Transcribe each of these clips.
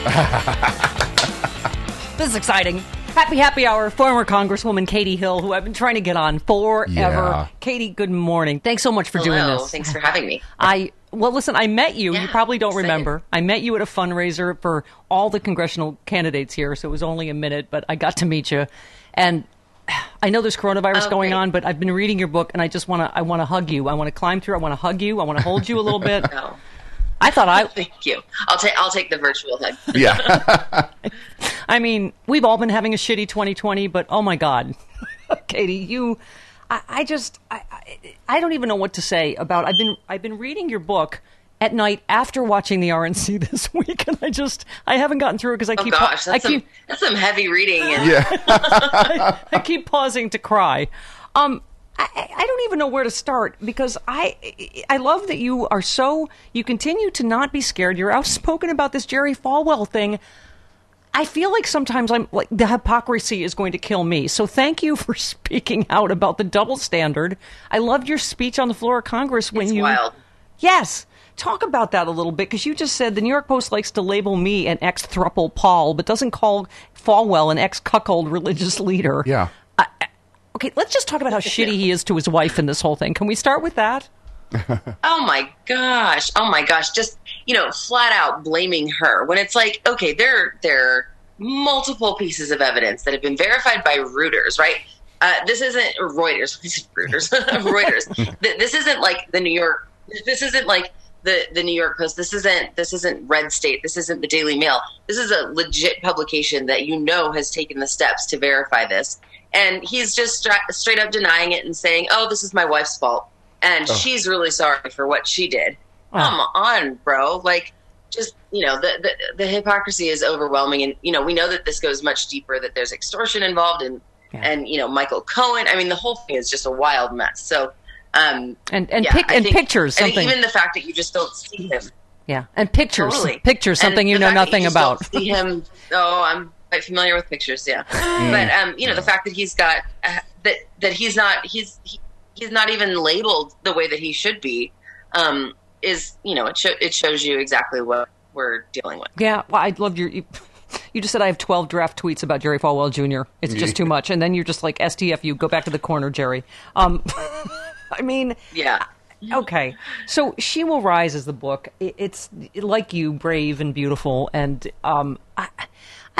this is exciting. Happy happy hour, former Congresswoman Katie Hill, who I've been trying to get on forever. Yeah. Katie, good morning. Thanks so much for doing this. thanks for having me. I well, listen. I met you. you probably don't excited. remember. I met you at a fundraiser for all the congressional candidates here, so it was only a minute, but I got to meet you. And I know there's coronavirus Oh, going great. on, but I've been reading your book, and I just want to. I want to hug you. I want to climb through. I want to hug you. I want to hold you a little bit. No, I thought I. thank you. I'll take I'll take the virtual hug. Yeah. I mean, we've all been having a shitty 2020, but oh my God, Katie, you, I, I just, I, I, I don't even know what to say about. I've been, I've been reading your book at night after watching the RNC this week, and I just, I haven't gotten through it because I Oh keep, gosh, I that's some keep, that's some heavy reading. And yeah. I keep pausing to cry. Um, I, I don't even know where to start because I I love that you are so you continue to not be scared. You're outspoken about this Jerry Falwell thing. I feel like sometimes I'm like the hypocrisy is going to kill me. So thank you for speaking out about the double standard. I loved your speech on the floor of Congress when It's you wild. Yes. Talk about that a little bit because you just said the New York Post likes to label me an ex thruple Paul, but doesn't call Falwell an ex cuckold religious leader. Yeah. Okay, let's just talk about how shitty he is to his wife in this whole thing. Can we start with that? oh my gosh, oh my gosh, just you know, flat out blaming her when it's like, okay, there there are multiple pieces of evidence that have been verified by Reuters, right? Uh, this isn't Reuters. This is Reuters. Reuters. this isn't like the New York. This isn't like the the New York Post. This isn't this isn't Red State. This isn't the Daily Mail. This is a legit publication that you know has taken the steps to verify this, and he's just stra- straight up denying it and saying, "Oh, this is my wife's fault." and she's really sorry for what she did. Come on, bro. Like, just you know, the, the the hypocrisy is overwhelming, and you know, we know that this goes much deeper. That there's extortion involved, and and you know, Michael Cohen. I mean, the whole thing is just a wild mess. So, um, And and yeah, pic- and think- pictures something. even the fact that you just don't see him. yeah, and pictures. Totally. Pictures And something you know nothing just about. see him. Oh, I'm quite familiar with pictures. Yeah, but um, you know, the fact that he's got uh, that that he's not he's he, he's not even labeled the way that he should be um, is you know it sho- it shows you exactly what we're dealing with. Yeah, well, I loved your. You, you just said I have 12 draft tweets about Jerry Falwell Jr. It's just too much. And then you're just like, STFU, go back to the corner, Jerry. Um, I mean, Yeah. okay. So She Will Rise is the book. It's like you, brave and beautiful. And um, I,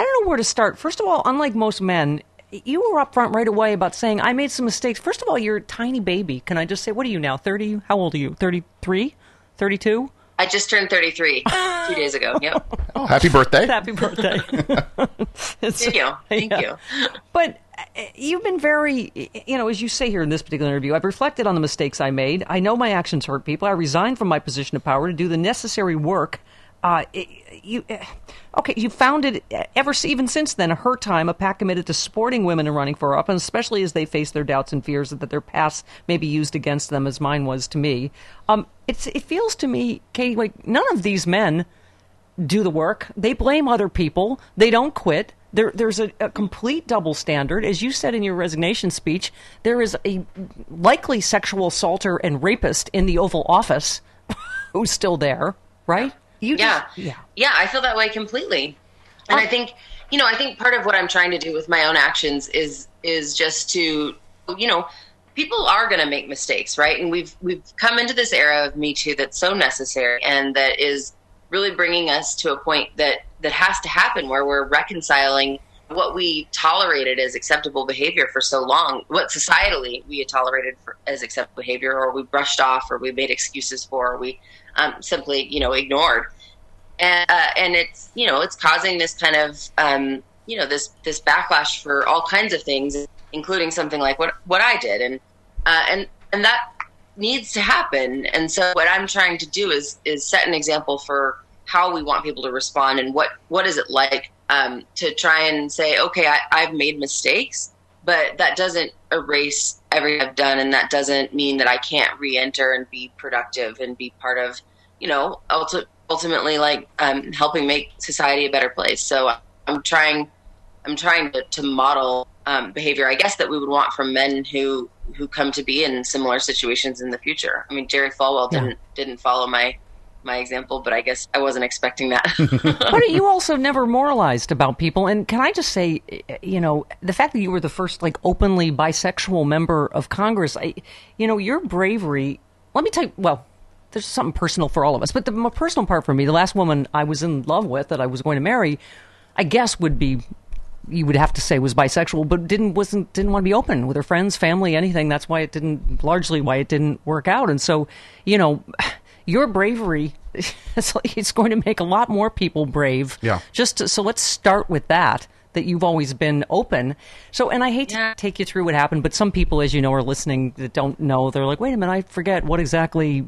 I don't know where to start. First of all, unlike most men, you were upfront right away about saying, I made some mistakes. First of all, you're a tiny baby. Can I just say, what are you now? 30? How old are you? 33? 32? I just turned 33 two days ago. Yep. Oh, happy birthday. Happy birthday. Thank you. Thank Yeah. you. But uh, you've been very, you know, as you say here in this particular interview, I've reflected on the mistakes I made. I know my actions hurt people. I resigned from my position of power to do the necessary work uh, you uh, okay? You founded ever even since then, her time, a PAC committed to supporting women in running for office, especially as they face their doubts and fears that their past may be used against them, as mine was to me. Um, it's it feels to me, Katie, like none of these men do the work. They blame other people. They don't quit. There, there's a, a, complete double standard. As you said in your resignation speech, there is a likely sexual assaulter and rapist in the Oval Office who's still there, right? You yeah. Just, yeah. Yeah, I feel that way completely. And I think, you know, I think part of what I'm trying to do with my own actions is is just to, you know, people are going to make mistakes, right? And we've we've come into this era of Me Too that's so necessary and that is really bringing us to a point that that has to happen where we're reconciling what we tolerated as acceptable behavior for so long, what societally we had tolerated for, as acceptable behavior, or we brushed off, or we made excuses for, or we um, simply, you know, ignored. And, uh, and it's, you know, it's causing this kind of, um, you know, this this backlash for all kinds of things, including something like what what I did, and uh, and and that needs to happen. And so, what I'm trying to do is is set an example for how we want people to respond and what what is it like um, to try and say, okay, I, I've made mistakes, but that doesn't erase everything I've done, and that doesn't mean that I can't re-enter and be productive and be part of, you know, ulti- ultimately like um, helping make society a better place. So I'm trying, I'm trying to, to model um, behavior, I guess, that we would want from men who who come to be in similar situations in the future. I mean, Jerry Falwell didn't didn't follow my my example, but I guess I wasn't expecting that. but you also never moralized about people. And can I just say, you know, the fact that you were the first like openly bisexual member of Congress, I, you know, your bravery. Let me tell you. Well, there's something personal for all of us, but the personal part for me, the last woman I was in love with that I was going to marry, I guess would be you would have to say was bisexual, but didn't wasn't didn't want to be open with her friends, family, anything. That's why it didn't largely why it didn't work out. And so, you know, your bravery it's going to make a lot more people brave. Yeah. Just to, so let's start with that. That you've always been open. So, and I hate yeah. to take you through what happened, but some people, as you know, are listening that don't know. They're like, "Wait a minute, I forget what exactly."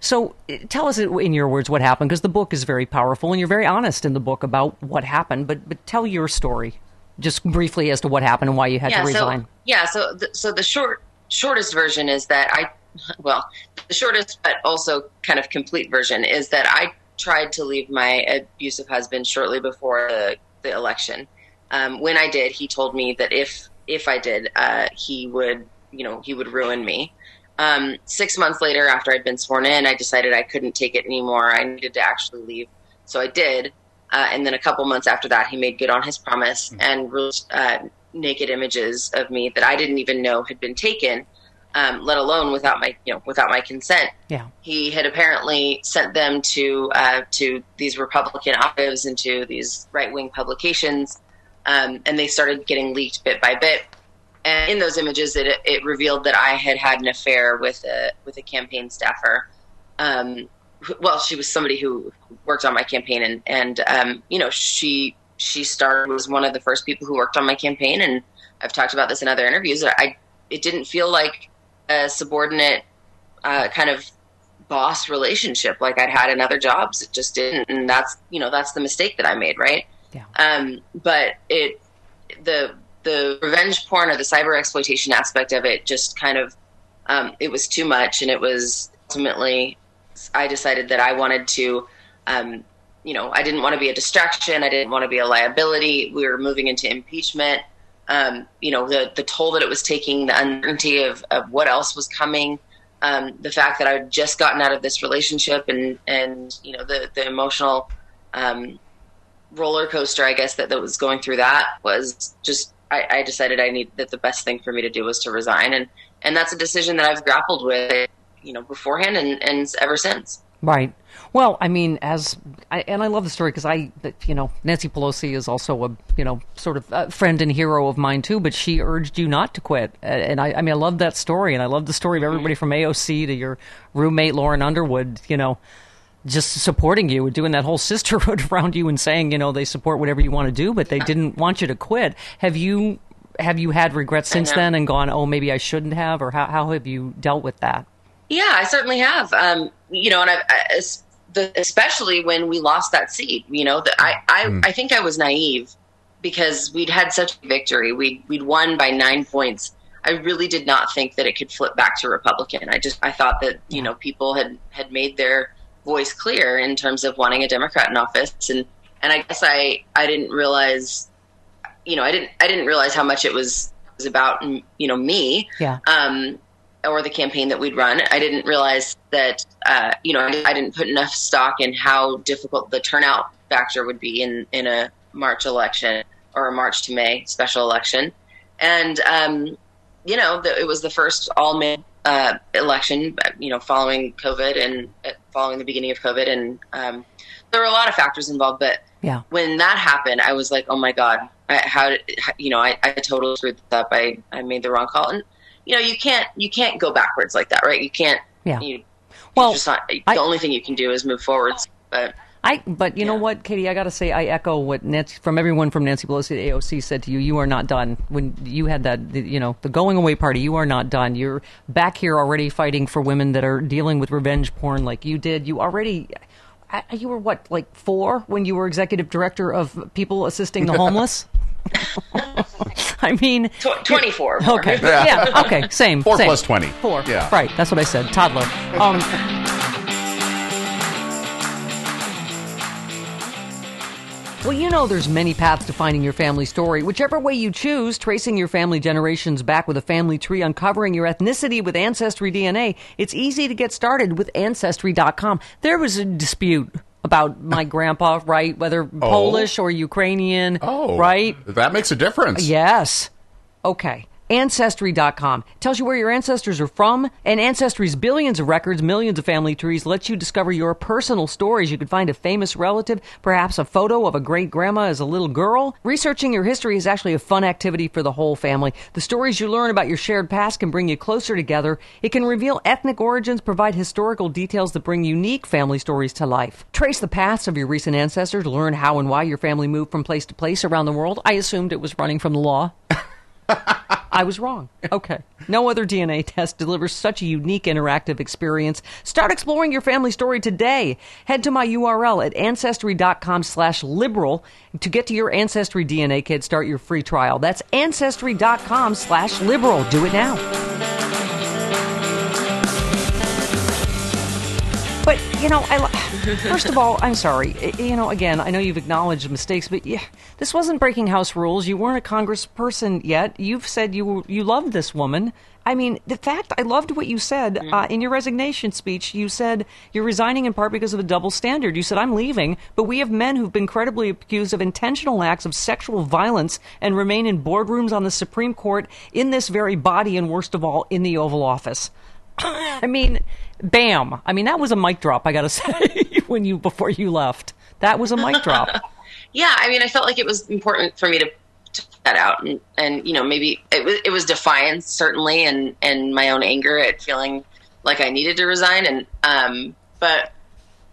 So, tell us in your words what happened, because the book is very powerful, and you're very honest in the book about what happened. But, but tell your story, just briefly, as to what happened and why you had yeah, to resign. So, yeah. So, the, so the short shortest version is that I well, the shortest but also kind of complete version is that I tried to leave my abusive husband shortly before the, the election. Um, when I did, he told me that if if I did, uh, he would you know he would ruin me. Um, six months later, after I'd been sworn in, I decided I couldn't take it anymore. I needed to actually leave, so I did. Uh, and then a couple months after that, he made good on his promise mm-hmm. and released uh, naked images of me that I didn't even know had been taken um, let alone without my you know without my consent. Yeah, he had apparently sent them to uh, to these Republican operatives and to these right wing publications, um, and they started getting leaked bit by bit. And in those images, it, it revealed that I had had an affair with a with a campaign staffer. Um, well, she was somebody who worked on my campaign, and and um, you know she she started was one of the first people who worked on my campaign, and I've talked about this in other interviews. I it didn't feel like a subordinate uh, kind of boss relationship like I'd had in other jobs. It just didn't, and that's you know that's the mistake that I made, right? Yeah. Um, but it the the revenge porn or the cyber exploitation aspect of it just kind of um, it was too much, and it was ultimately I decided that I wanted to. Um, you know, I didn't want to be a distraction. I didn't want to be a liability. We were moving into impeachment um, you know, the, the toll that it was taking, the uncertainty of, of what else was coming, um, the fact that I had just gotten out of this relationship and, and you know, the, the emotional um, roller coaster, I guess, that, that was going through that was just, I, I decided I need that the best thing for me to do was to resign. And, and that's a decision that I've grappled with, you know, beforehand and, and ever since. Right. Well, I mean, as I, and I love the story because I, you know, Nancy Pelosi is also a, you know, sort of a friend and hero of mine too. But she urged you not to quit, and I, I mean, I love that story, and I love the story of mm-hmm. everybody from AOC to your roommate Lauren Underwood. You know, just supporting you, and doing that whole sisterhood around you, and saying, you know, they support whatever you want to do, but they didn't want you to quit. Have you have you had regrets since then and gone, oh, maybe I shouldn't have, or how how have you dealt with that? Yeah, I certainly have. Um, you know, and I've, I, especially when we lost that seat. You know, that I I, I think I was naive because we'd had such a victory. We we'd won by nine points. I really did not think that it could flip back to Republican. I just I thought that you know people had had made their voice clear in terms of wanting a Democrat in office, and and I guess I I didn't realize, you know, I didn't I didn't realize how much it was was about you know me, Yeah. um, or the campaign that we'd run. I didn't realize that uh, you know I, didn't put enough stock in how difficult the turnout factor would be in in a March election or a March to May special election, and um, you know the, it was the first all male uh, election, you know, following COVID and uh, following the beginning of COVID, and um, there were a lot of factors involved, but Yeah. when that happened, I was like, oh my God, I, how did, you know, I, I totally screwed this up. I, I made the wrong call. And, you know, you can't, you can't go backwards like that, right? You can't, Yeah. you, Well, not, the I- only thing you can do is move forwards. But I, but you know what, Katie, I got to say, I echo what Nancy, from everyone from Nancy Pelosi to AOC said to you. You are not done. When you had that, the, you know, the going away party, you are not done. You're back here already fighting for women that are dealing with revenge porn like you did. You already, I- you were what, like four when you were executive director of people assisting the homeless? I mean, tw- 24. more. Okay. Yeah. Okay. Same. Four same. plus 20. Four. Yeah. Right. That's what I said. Toddler. Um, well, you know there's many paths to finding your family story. Whichever way you choose, tracing your family generations back with a family tree, uncovering your ethnicity with Ancestry DNA, it's easy to get started with Ancestry.com. There was a dispute about my grandpa, right? Whether oh. Polish or Ukrainian, Oh, right? That makes a difference. Yes. Okay. Ancestry.com tells you where your ancestors are from, and Ancestry's billions of records, millions of family trees lets you discover your personal stories. You could find a famous relative, perhaps a photo of a great grandma as a little girl. Researching your history is actually a fun activity for the whole family. The stories you learn about your shared past can bring you closer together. It can reveal ethnic origins, provide historical details that bring unique family stories to life. Trace the paths of your recent ancestors, learn how and why your family moved from place to place around the world. I assumed it was running from the law. I was wrong. Okay. No other DNA test delivers such a unique interactive experience. Start exploring your family story today. Head to my URL at ancestry.com slash liberal to get to your Ancestry DNA kit. Start your free trial. That's ancestry.com slash liberal. Do it now. But you know, I li- first of all, I'm sorry. You know, again, I know you've acknowledged mistakes, but yeah, this wasn't breaking house rules. You weren't a congressperson yet. You've said you you loved this woman. I mean, the fact I loved what you said uh, in your resignation speech. You said you're resigning in part because of a double standard. You said I'm leaving, but we have men who've been credibly accused of intentional acts of sexual violence and remain in boardrooms on the Supreme Court in this very body, and worst of all, in the Oval Office. I mean, bam. I mean, that was a mic drop. I got to say, when you before you left, that was a mic drop. yeah, I mean, I felt like it was important for me to, to put that out, and, and you know, maybe it was it was defiance certainly, and and my own anger at feeling like I needed to resign, and um, but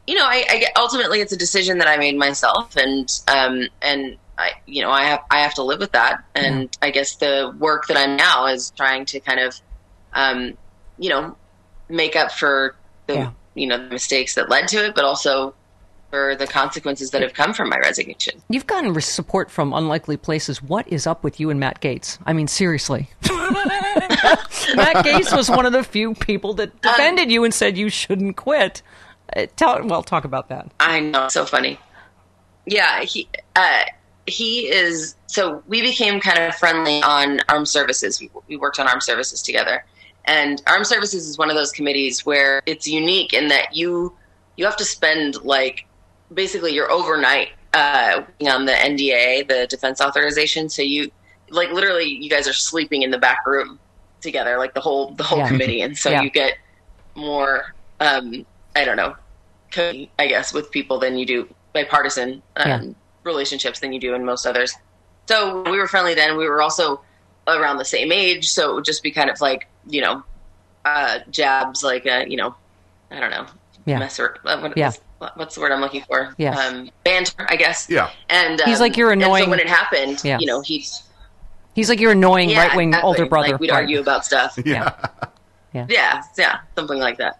you know, I, I get, ultimately it's a decision that I made myself, and um, and I you know I have I have to live with that, and I guess the work that I'm now is trying to kind of um, you know make up for the Yeah. You know the mistakes that led to it, but also for the consequences that have come from my resignation. You've gotten support from unlikely places. What is up with you and Matt Gaetz? I mean, seriously. Matt Gaetz was one of the few people that defended you and said you shouldn't quit. Uh, tell, well, talk about that. I know, so funny. Yeah, he uh, he is. So we became kind of friendly on armed services. We, we worked on armed services together, and armed services is one of those committees where it's unique in that you you have to spend like basically your overnight uh, working on the NDAA, the Defense Authorization. So you like literally, you guys are sleeping in the back room together, like the whole the whole Yeah. committee, and so Yeah. you get more. Um, I don't know, I guess, with people than you do bipartisan um, Yeah. relationships than you do in most others. So we were friendly then. We were also around the same age, so it would just be kind of like you know, uh, jabs, like uh, you know, I don't know, Yeah. mess or uh, what, Yeah. what's, what's the word I'm looking for? Yes. um, banter, I guess. Yeah. And um, He's like your and annoying- so when it happened, Yeah. you know, he's He's like your annoying yeah, right wing exactly. older brother. Like we'd Right. argue about stuff. Yeah. Yeah, yeah, something like that.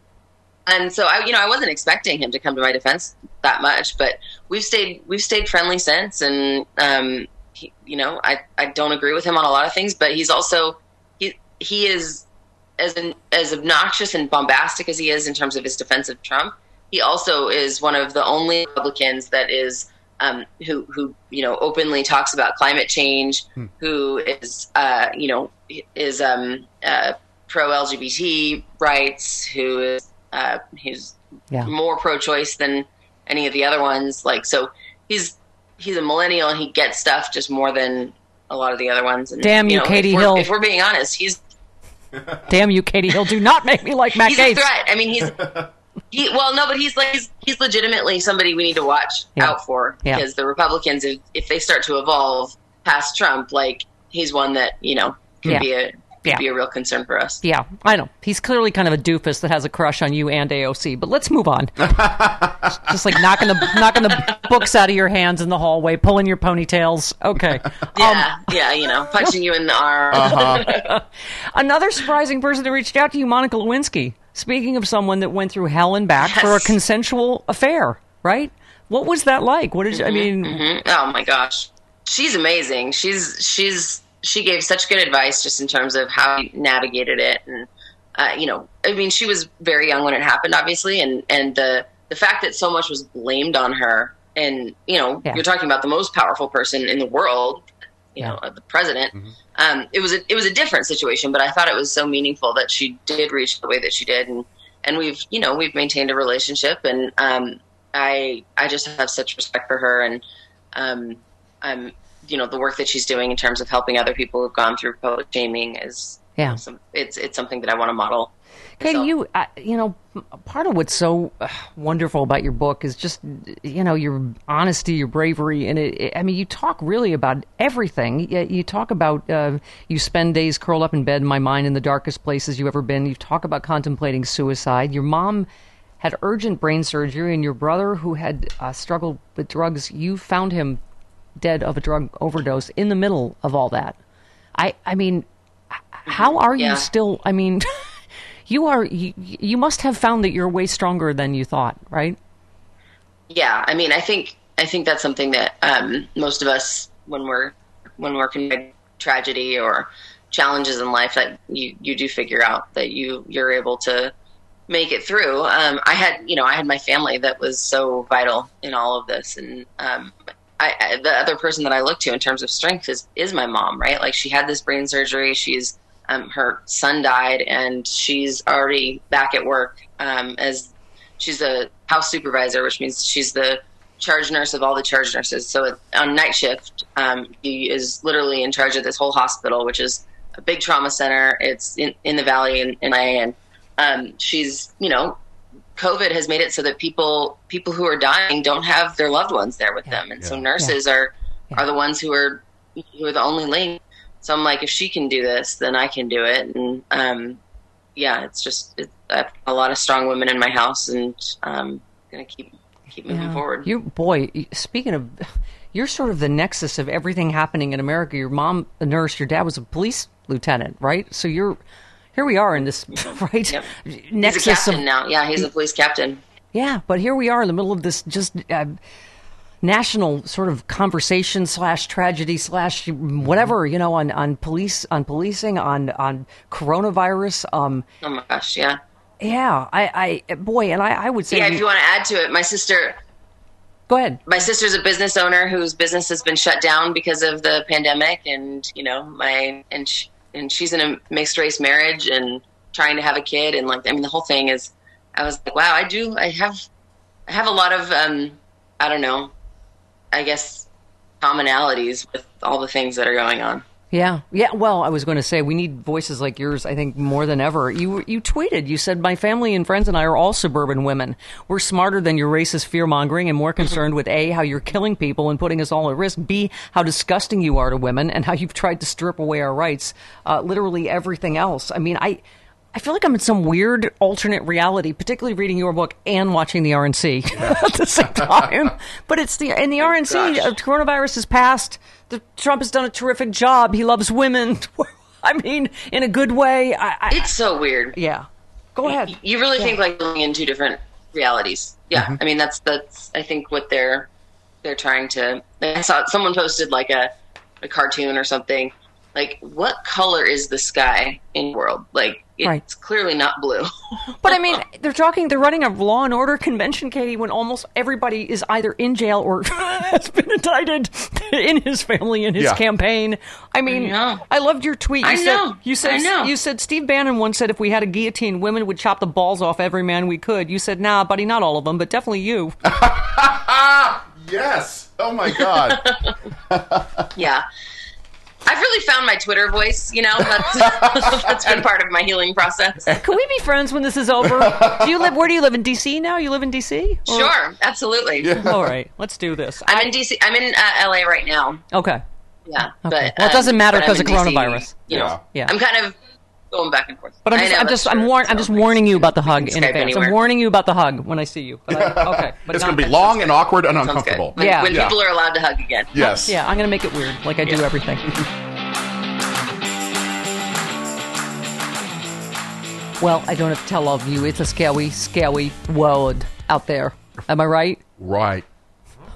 and so I, you know, I wasn't expecting him to come to my defense that much, but we've stayed we've stayed friendly since, and um, he, you know, I I don't agree with him on a lot of things, but he's also he he is as an, as obnoxious and bombastic as he is in terms of his defense of Trump. He also is one of the only Republicans that is um, who who you know openly talks about climate change, hmm. who is uh, you know is um, uh, pro LGBT rights, who is uh, he's yeah. more pro-choice than any of the other ones. Like so, he's he's a millennial and he gets stuff just more than a lot of the other ones. And, Damn you, know, Katie if Hill! If we're being honest, he's Damn you, Katie Hill! Do not make me like Matt he's Gaetz. a threat. I mean, he's he. Well, no, but he's like he's, he's legitimately somebody we need to watch yeah. out for yeah. because the Republicans, if, if they start to evolve past Trump, like he's one that you know could yeah. be a yeah. be a real concern for us. Yeah, I know. He's clearly kind of a doofus that has a crush on you and AOC. But let's move on. Just like knocking the knocking the books out of your hands in the hallway, pulling your ponytails. Okay. Yeah, um, yeah, you know, punching you in the arm. Uh-huh. Another surprising person that reached out to you, Monica Lewinsky. Speaking of someone that went through hell and back yes. for a consensual affair, right? What was that like? What did you, mm-hmm, I mean? Mm-hmm. Oh my gosh, she's amazing. She's she's she gave such good advice just in terms of how he navigated it and uh, you know i mean she was very young when it happened obviously and and the the fact that so much was blamed on her and you know yeah. you're talking about the most powerful person in the world you yeah. know the president mm-hmm. um, it was a, it was a different situation but i thought it was so meaningful that she did reach the way that she did and and we've you know we've maintained a relationship and um, i i just have such respect for her and um, i'm you know the work that she's doing in terms of helping other people who've gone through public shaming is yeah some, it's it's something that I want to model. Katie, so. you uh, you know part of what's so uh, wonderful about your book is just you know your honesty, your bravery, and it, it, I mean you talk really about everything. You, you talk about uh, you spend days curled up in bed in my mind in the darkest places you've ever been. You talk about contemplating suicide. Your mom had urgent brain surgery, and your brother who had uh, struggled with drugs, you found him dead of a drug overdose in the middle of all that. I I mean, how are you still? I mean, you are you, you must have found that you're way stronger than you thought, right? Yeah, I mean, I think I think that's something that um, most of us when we're when we're in tragedy or challenges in life that you you do figure out that you you're able to make it through. Um, I had you know I had my family that was so vital in all of this, and um, I, the other person that I look to in terms of strength is is my mom, right? Like she had this brain surgery. She's um, her son died, and she's already back at work um, as she's a house supervisor, which means she's the charge nurse of all the charge nurses. So on night shift, um, he is literally in charge of this whole hospital, which is a big trauma center. It's in, in the valley in, in LA, and um, she's you know COVID has made it so that people people who are dying don't have their loved ones there with yeah. them, and yeah. so nurses yeah. are are the ones who are who are the only link. So I'm like, if she can do this, then I can do it, and um, yeah, it's just it, I have a lot of strong women in my house, and I'm gonna keep keep moving forward. You boy, speaking of. You're sort of the nexus of everything happening in America. Your mom, a nurse. Your dad was a police lieutenant, right? So you're here we are in this right yep. nexus he's a captain of, now. Yeah, he's a police captain. Yeah, but here we are in the middle of this just uh, national sort of conversation slash tragedy slash whatever you know on on police on policing on on coronavirus. Um, oh my gosh, yeah. Yeah, I, I boy, and I, I would say yeah. If you want to add to it, my sister. Go ahead. My sister's a business owner whose business has been shut down because of the pandemic, and you know my and she, and she's in a mixed race marriage and trying to have a kid and like I mean the whole thing is I was like wow I do I have I have a lot of um I don't know I guess commonalities with all the things that are going on. Yeah, yeah. Well, I was going to say we need voices like yours. I think more than ever. You you tweeted. You said my family and friends and I are all suburban women. We're smarter than your racist fear mongering and more concerned with a how you're killing people and putting us all at risk. B how disgusting you are to women and how you've tried to strip away our rights. Uh, literally everything else. I mean, I. I feel like I'm in some weird alternate reality, particularly reading your book and watching the RNC at the same time. But it's the in the oh, RNC, uh, coronavirus has passed the, Trump has done a terrific job. He loves women. I mean, in a good way. I, I, it's so weird. Yeah. Go ahead. You really think like living in two different realities? Yeah, Mm-hmm. I mean that's that's I think what they're they're trying to. I saw someone posted like a a cartoon or something. Like, what color is the sky in the world? Like, it's Right. clearly not blue. But I mean, they're talking. They're running a law and order convention, Katie, when almost everybody is either in jail or has been indicted in his family in his Yeah. campaign. I mean, I I, loved your tweet. You I said, know. You said I know. you said Steve Bannon once said if we had a guillotine, women would chop the balls off every man we could. You said, nah, buddy, not all of them, but definitely you. Yes. Oh my God. yeah. I've really found my Twitter voice, you know. That's that's been part of my healing process. Can we be friends when this is over? Do you live? Where do you live in D.C. now? You live in D.C. Or- Sure, absolutely. All right, let's do this. I'm in DC. I'm in uh, LA right now. Okay. Yeah, Okay. but Well, it um, doesn't matter because of in DC, coronavirus. You know, Yeah. Yeah. I'm kind of going back and forth. But I'm just, know, I'm just, I'm, true. warn, I'm just warning you about the hug in Skype advance. I'm warning you about the hug when I see you. But I, okay, but it's going to be long and awkward and Sounds uncomfortable. When, Yeah. when Yeah. people are allowed to hug again. Yes. Yeah, I'm gonna make it weird, like I do Yeah. everything. well, I don't have to tell all of you. It's a scary, scary world out there. Am I right? Right.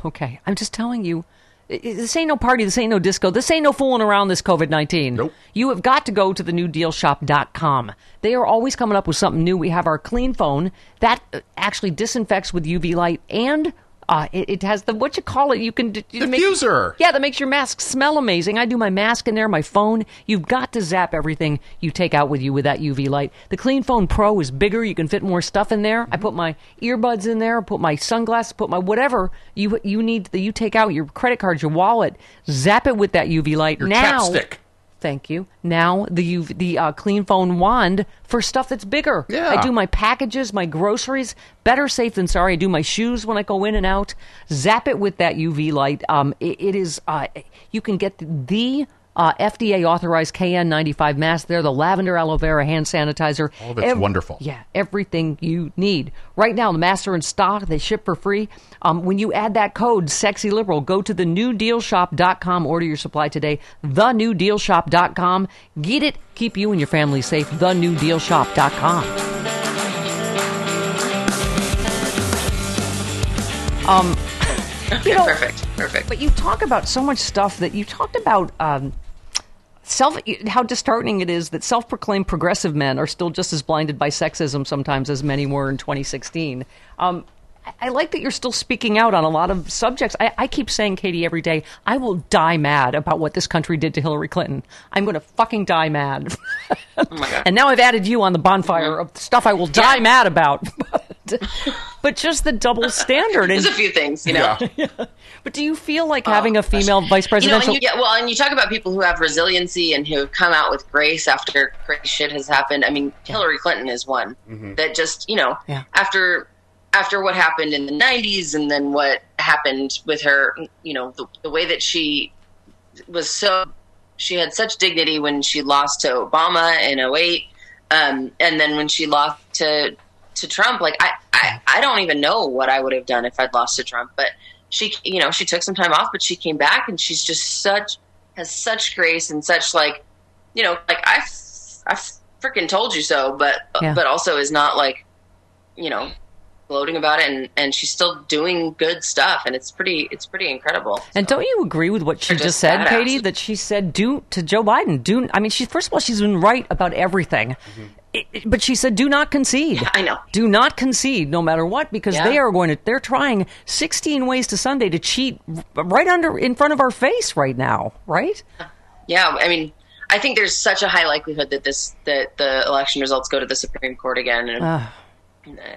Okay, I'm just telling you. This ain't no party. This ain't no disco. This ain't no fooling around. This COVID 19. Nope. You have got to go to the newdealshop.com. They are always coming up with something new. We have our clean phone that uh, actually disinfects with UV light and uh, it, it has the what you call it. You can d- you make- Diffuser. yeah, that makes your mask smell amazing. I do my mask in there, my phone. You've got to zap everything you take out with you with that UV light. The Clean Phone Pro is bigger. You can fit more stuff in there. I put my earbuds in there, put my sunglasses, put my whatever you you need that you take out your credit card, your wallet. Zap it with that UV light. Your now, chapstick. Thank you. Now the UV, the uh, clean phone wand for stuff that's bigger. Yeah. I do my packages, my groceries. Better safe than sorry. I do my shoes when I go in and out. Zap it with that UV light. Um, it, it is. Uh, you can get the. Uh, FDA authorized KN95 mask there, the lavender aloe vera hand sanitizer. Oh, that's wonderful. Yeah, everything you need. Right now, the masks are in stock. They ship for free. Um, when you add that code, sexy liberal, go to the newdealshop.com. Order your supply today. The newdealshop.com. Get it. Keep you and your family safe. The newdealshop.com. Um, you know, Perfect. Perfect. but you talk about so much stuff that you talked about um, self how disheartening it is that self-proclaimed progressive men are still just as blinded by sexism sometimes as many were in 2016. Um, I- like that you're still speaking out on a lot of subjects. I, I keep saying, Katie, every day, I will die mad about what this country did to Hillary Clinton. I'm going to fucking die mad. God. and now I've added you on the bonfire of stuff I will die mad about. but, but just the double standard. And, There's a few things, you know. Yeah. but do you feel like having a female vice You know, presidential? you, yeah, well, and you talk about people who have resiliency and who have come out with grace after crazy shit has happened. I mean, Hillary Clinton is one that just, you know, Yeah. after after what happened in the '90s and then what happened with her, you know, the, the way that she was so she had such dignity when she lost to Obama in 08, um, and then when she lost to to Trump, like I, I I don't even know what I would have done if I'd lost to Trump, but she you know she took some time off, but she came back and she's just such has such grace and such like you know like I I freaking told you so, but Yeah. but also is not like you know gloating about it and and she's still doing good stuff and it's pretty it's pretty incredible. And don't you agree with what she just, just said, badass. Katie? That she said, "Do to Joe Biden, do." I mean, she first of all, she's been right about everything, I- I- but she said, "Do not concede." I know. Do not concede, no matter what, because Yeah. they are going to. They're trying 16 ways to Sunday to cheat right under in front of our face right now, right? Yeah, I mean, I think there's such a high likelihood that this that the election results go to the Supreme Court again, and uh,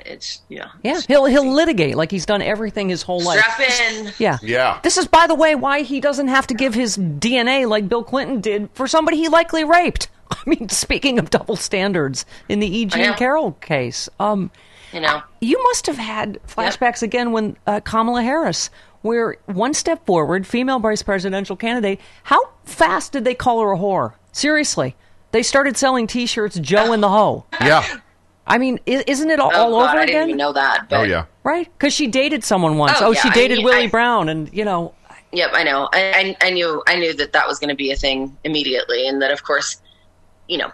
it's yeah, Yeah, he'll he'll litigate like he's done everything his whole life. strap in. Yeah. Yeah. This is, by the way, why he doesn't have to give his DNA like Bill Clinton did for somebody he likely raped. I mean, speaking of double standards in the E. I Jean know. Carroll case, um, You know, you must have had flashbacks again when uh, Kamala Harris, where one step forward, female vice presidential candidate. How fast did they call her a whore? Seriously, they started selling T-shirts, Joe and the Hoe. Yeah. I mean, isn't it all, oh all God, over I again? didn't even know that. But, Oh yeah. Right? Because she dated someone once. Oh, Oh, she yeah, I dated mean, Willie I- Brown, and you know, Yep, I know. I, I I knew I knew that that was going to be a thing immediately, and that of course, you know,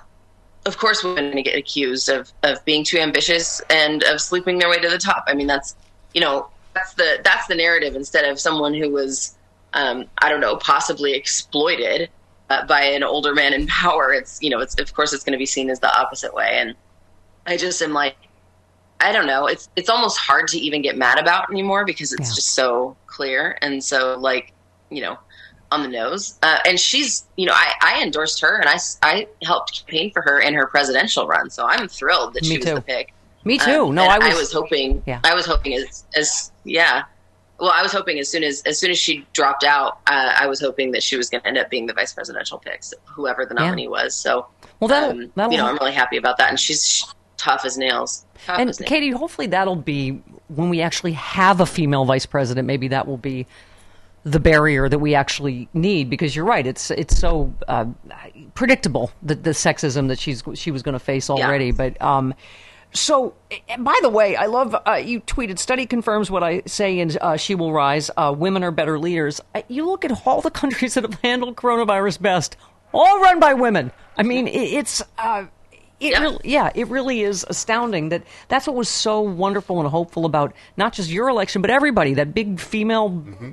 of course, women are going to get accused of of being too ambitious and of sleeping their way to the top. I mean, that's you know that's the that's the narrative instead of someone who was um, I don't know possibly exploited uh, by an older man in power. It's you know it's of course it's going to be seen as the opposite way, and I just am like I don't know. It's it's almost hard to even get mad about anymore because it's Yeah. just so clear and so like you know on the nose. Uh, and she's you know I, I endorsed her and I, I helped campaign for her in her presidential run. So I'm thrilled that Me she was the pick. Me too. Um, no, and I was. hoping. Yeah. I was hoping as as yeah. Well, I was hoping as soon as as soon as she dropped out, uh, I was hoping that she was going to end up being the vice presidential pick, so whoever the nominee was. So, Well, that'll- um, that'll you know. I'm really happy about that, and she's sh- tough as nails. Tough and as nails. Katie, hopefully that'll be when we actually have a female vice president. Maybe that will be the barrier that we actually need because you're right. It's it's so uh, predictable the, the sexism that she's she was going to face already. But um, so by the way, I love uh, you tweeted. Study confirms what I say and uh, "She Will Rise." Uh, women are better leaders. Uh, You look at all the countries that have handled coronavirus best, all run by women. I mean, it, it's. It Yeah. really, yeah, it really is astounding that that's what was so wonderful and hopeful about not just your election, but everybody. That big female,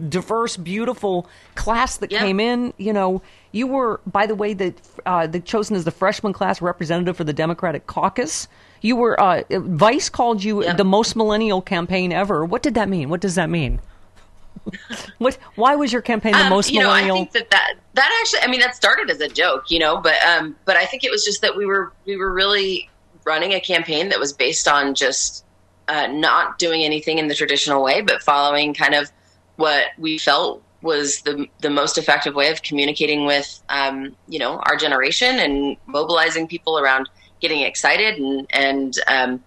diverse, beautiful class that came in. You know, you were, by the way, the uh, the chosen as the freshman class representative for the Democratic caucus. You were uh, Vice called you the most millennial campaign ever. What did that mean? What does that mean? What? Why was your campaign the Um, most you know, millennial? I think that, that that actually, I mean, that started as a joke, you know, but um, but I think it was just that we were we were really running a campaign that was based on just uh, not doing anything in the traditional way, but following kind of what we felt was the the most effective way of communicating with um, you know our generation and mobilizing people around getting excited and and um,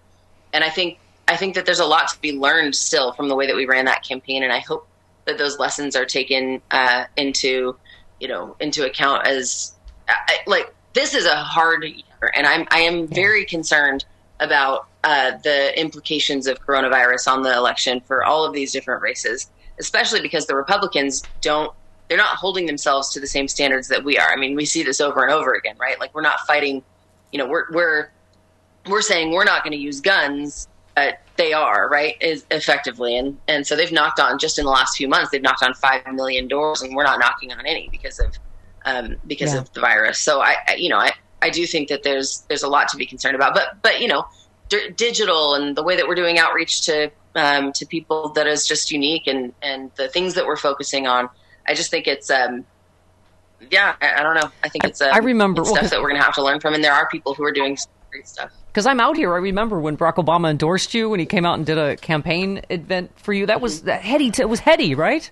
and I think I think that there's a lot to be learned still from the way that we ran that campaign, and I hope that those lessons are taken uh, into you know into account as I, like this is a hard year, and I'm I am very concerned about uh, the implications of coronavirus on the election for all of these different races, especially because the Republicans don't they're not holding themselves to the same standards that we are. I mean, we see this over and over again, right? Like we're not fighting, you know, we're we're we're saying we're not going to use guns, but they are, right? Is effectively, and and so they've knocked on just in the last few months, they've knocked on five million doors, and we're not knocking on any because of um, because Yeah. of the virus. So I, I, you know, I I do think that there's there's a lot to be concerned about, but but you know, d- digital and the way that we're doing outreach to um, to people that is just unique, and and the things that we're focusing on. I just think it's um, yeah, I, I don't know. I think it's um, I remember- it's well, that we're going to have to learn from, and there are people who are doing great stuff. Because I'm out here. I remember when Barack Obama endorsed you when he came out and did a campaign event for you. That was that heady. T- it was heady, right?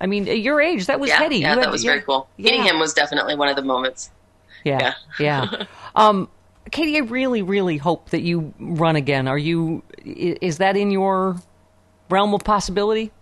I mean, at your age, that was yeah, heady. yeah, that was very cool. Yeah. Meeting him was definitely one of the moments. Yeah, yeah. um, Katie, I really, really hope that you run again. Are you? Is that in your realm of possibility?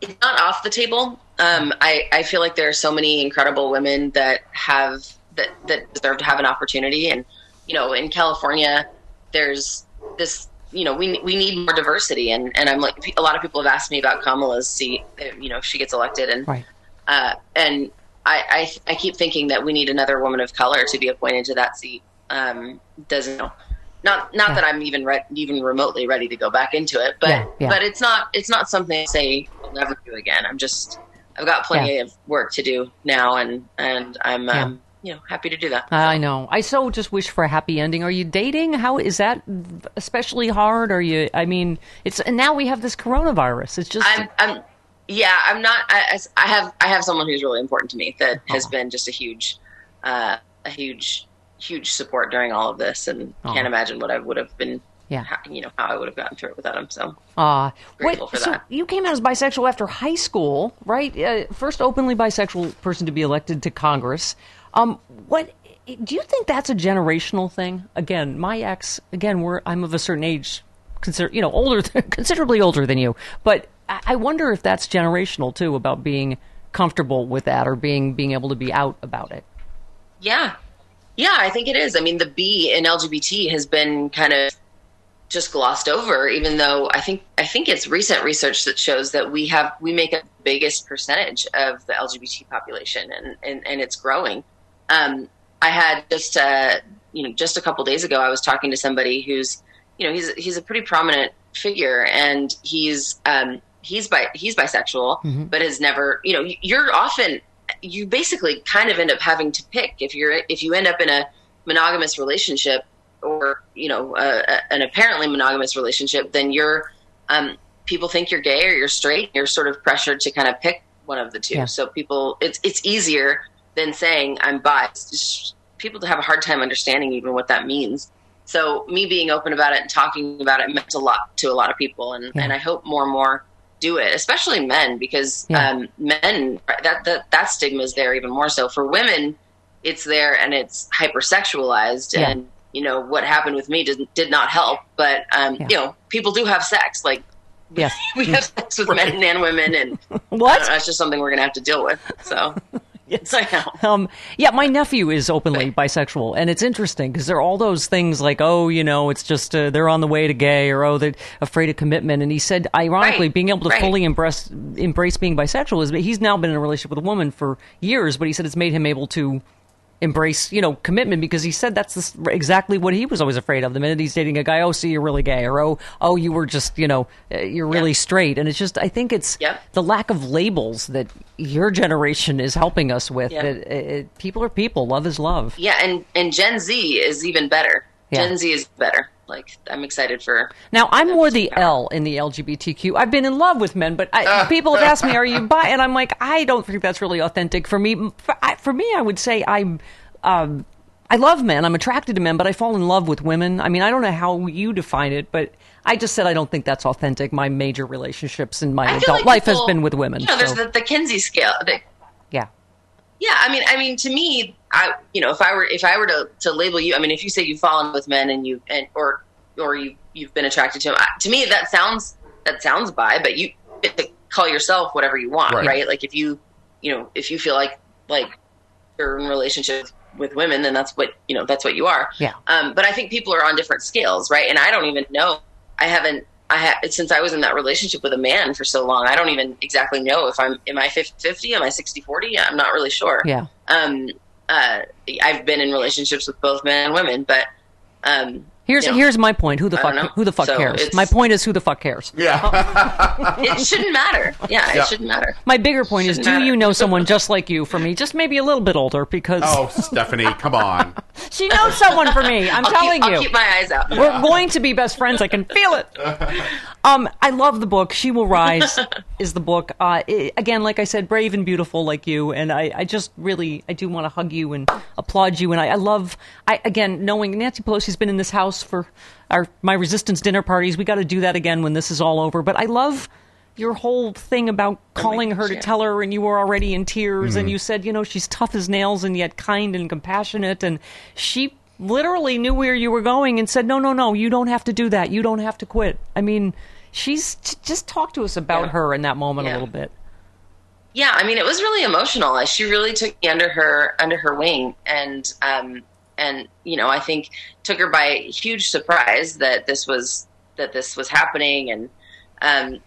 It's not off the table. Um, I, I feel like there are so many incredible women that have that that deserve to have an opportunity, and you know, in California, there's this. You know, we we need more diversity, and and I'm like a lot of people have asked me about Kamala's seat. uh, You know, if she gets elected, and Right. uh, and I, I I keep thinking that we need another woman of color to be appointed to that seat. Um, doesn't know. Not not Yeah. that I'm even re- even remotely ready to go back into it, but Yeah, yeah. but it's not it's not something I say I'll never do again. I'm just I've got plenty of work to do now, and and I'm um, you know happy to do that. I know. I so just wish for a happy ending. Are you dating? How is that especially hard? Are you? I mean, it's and now we have this coronavirus. It's just I'm I'm yeah I'm not I, I have I have someone who's really important to me that has Aw. been just a huge uh, a huge huge support during all of this, and Aw. can't imagine what I would have been. Yeah. how, you know how I would have gotten through it without him. So Ah, Grateful wait, for so that. you came out as bisexual after high school, right? Uh, first openly bisexual person to be elected to Congress. Um, what do you think that's a generational thing? Again, my ex. Again, we're I'm of a certain age, consider you know older, considerably older than you. But I wonder if that's generational too, about being comfortable with that or being being able to be out about it. Yeah. Yeah, I think it is. I mean, the B in LGBT has been kind of just glossed over, even though I think I think it's recent research that shows that we have we make up the biggest percentage of the LGBT population, and and, and it's growing. Um, I had just uh, you know, just a couple days ago, I was talking to somebody who's, you know, he's he's a pretty prominent figure, and he's um, he's bi he's bisexual, but has never, you know, you're often you basically kind of end up having to pick if you're if you end up in a monogamous relationship or you know uh, an apparently monogamous relationship, then you're um, people think you're gay or you're straight. You're sort of pressured to kind of pick one of the two. Yeah. So people, it's it's easier than saying I'm bi. It's just, people have a hard time understanding even what that means. So me being open about it and talking about it meant a lot to a lot of people, and Yeah. and I hope more and more do it, especially men, because Yeah. um, men that that that stigma is there even more so. For women, it's there and it's hypersexualized, Yeah. and you know what happened with me did did not help. But um, you know, people do have sex, like Yes. we have sex with men and women, and What? uh, that's just something we're gonna have to deal with. So, Yes. I know. Um, yeah, my nephew is openly bisexual, and it's interesting because there are all those things like, oh, you know, it's just uh, they're on the way to gay, or oh, they're afraid of commitment. And he said, ironically, Right, being able to right. fully embrace embrace being bisexual is but he's now been in a relationship with a woman for years, but he said it's made him able to embrace, you know, commitment because he said that's this, exactly what he was always afraid of. The minute he's dating a guy, oh, see, you're really gay, or oh, oh, you were just, you know, uh, you're really straight. And it's just, I think it's the lack of labels that your generation is helping us with. Yeah. That it, it, people are people, love is love. Yeah, and and Gen Z is even better. Yeah. Gen Z is better. Like I'm excited for. Now, I'm more the L in the LGBTQ. I've been in love with men, but I, people have asked me, "Are you bi?" And I'm like, I don't think that's really authentic for me. For, I, for me, I would say I'm. Um, I love men. I'm attracted to men, but I fall in love with women. I mean, I don't know how you define it, but I just said I don't think that's authentic. My major relationships in my I adult like life has been with women. You know, there's the, the Kinsey scale. The, yeah, yeah, I mean, I mean, to me, I you know, if I were if I were to, to label you, I mean, if you say you've fallen with men and you and or or you you've been attracted to them, I, to me that sounds that sounds bi, but you call yourself whatever you want, Right. right. Like if you you know if you feel like like you're in relationship with women, then that's what you know that's what you are. Yeah. Um, but I think people are on different scales, right? And I don't even know. I haven't. I have since I was in that relationship with a man for so long. I don't even exactly know if I'm. Am I 50-50? Am I 60-40? I'm not really sure. yeah. Um. Uh. I've been in relationships with both men and women, but um. Here's you know, here's my point. Who the fuck who the fuck So cares? My point is who the fuck cares. Yeah. it shouldn't matter. Yeah, Yeah. it shouldn't matter. My bigger point is, Shouldn't do matter. you know someone just like you for me? Just maybe a little bit older because oh, Stephanie, come on. she knows someone for me. I'm I'll telling keep, you. I'll keep my eyes out. We're going to be best friends. I can feel it. Um, I love the book. She Will Rise is the book. Uh, i again, like I said, brave and beautiful like you. And I, I just really, I do want to hug you and applaud you. And I, I love, I again, knowing Nancy Pelosi's been in this house for our my resistance dinner parties. We got to do that again when this is all over. But I love your whole thing about calling her to tell her and you were already in tears and you said you know she's tough as nails and yet kind and compassionate. And she literally knew where you were going and said no no no you don't have to do that. You don't have to quit. I mean she's j- just talk to us about Yeah. her in that moment a little bit. Yeah i mean it was really emotional. She really took me under her under her wing and um and you know i think took her by huge surprise that this was that this was happening and um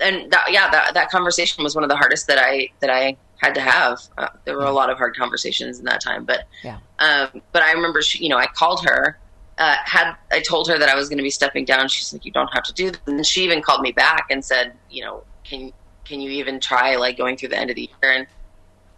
and that, yeah that that conversation was one of the hardest that i that i had to have uh, there were a lot of hard conversations in that time but yeah um but i remember she you know i called her uh, had I told her that I was going to be stepping down, she's like, "You don't have to do that." And she even called me back and said, "You know, can can you even try like going through the end of the year?" And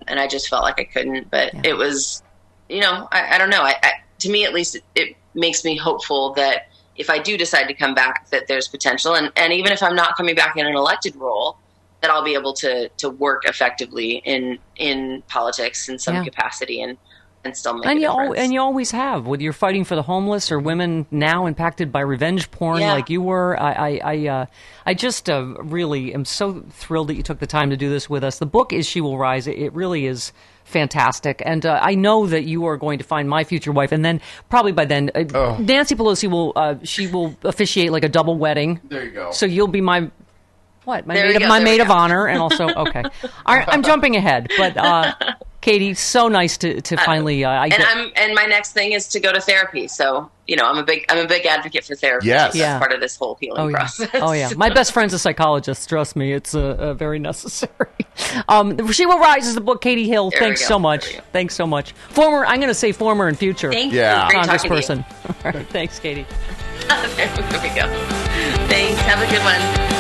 and I just felt like I couldn't. But Yeah. it was, you know, I, I don't know. I, I to me at least, it, it makes me hopeful that if I do decide to come back, that there's potential, and and even if I'm not coming back in an elected role, that I'll be able to to work effectively in in politics in some Yeah. capacity and and still make and a you al- difference. and you always have whether you're fighting for the homeless or women now impacted by revenge porn Yeah. like you were i i i, uh, I just uh, really am so thrilled that you took the time to do this with us the book is she will rise it, it really is fantastic. And uh, i know that you are going to find my future wife and then probably by then uh, nancy pelosi will uh, she will officiate like a double wedding. There you go. so you'll be my what? My There maid of go, my maid of honor and also okay. All right, i'm jumping ahead but uh Katie, so nice to, to finally. Uh, I and get, I'm and my next thing is to go to therapy. So you know, I'm a big I'm a big advocate for therapy. Yes. That's Yeah. part of this whole healing Oh yeah. process. Oh yeah. My best friend's a psychologist. Trust me, it's uh, uh, very necessary. Um, she will rise is the book. Katie Hill. There Thanks so much. There we go. Thanks so much. Former. I'm going to say former and future. Thank Yeah. you. Great talking to you. Congressperson. All right. Thanks, Katie. there we go. Thanks. Have a good one.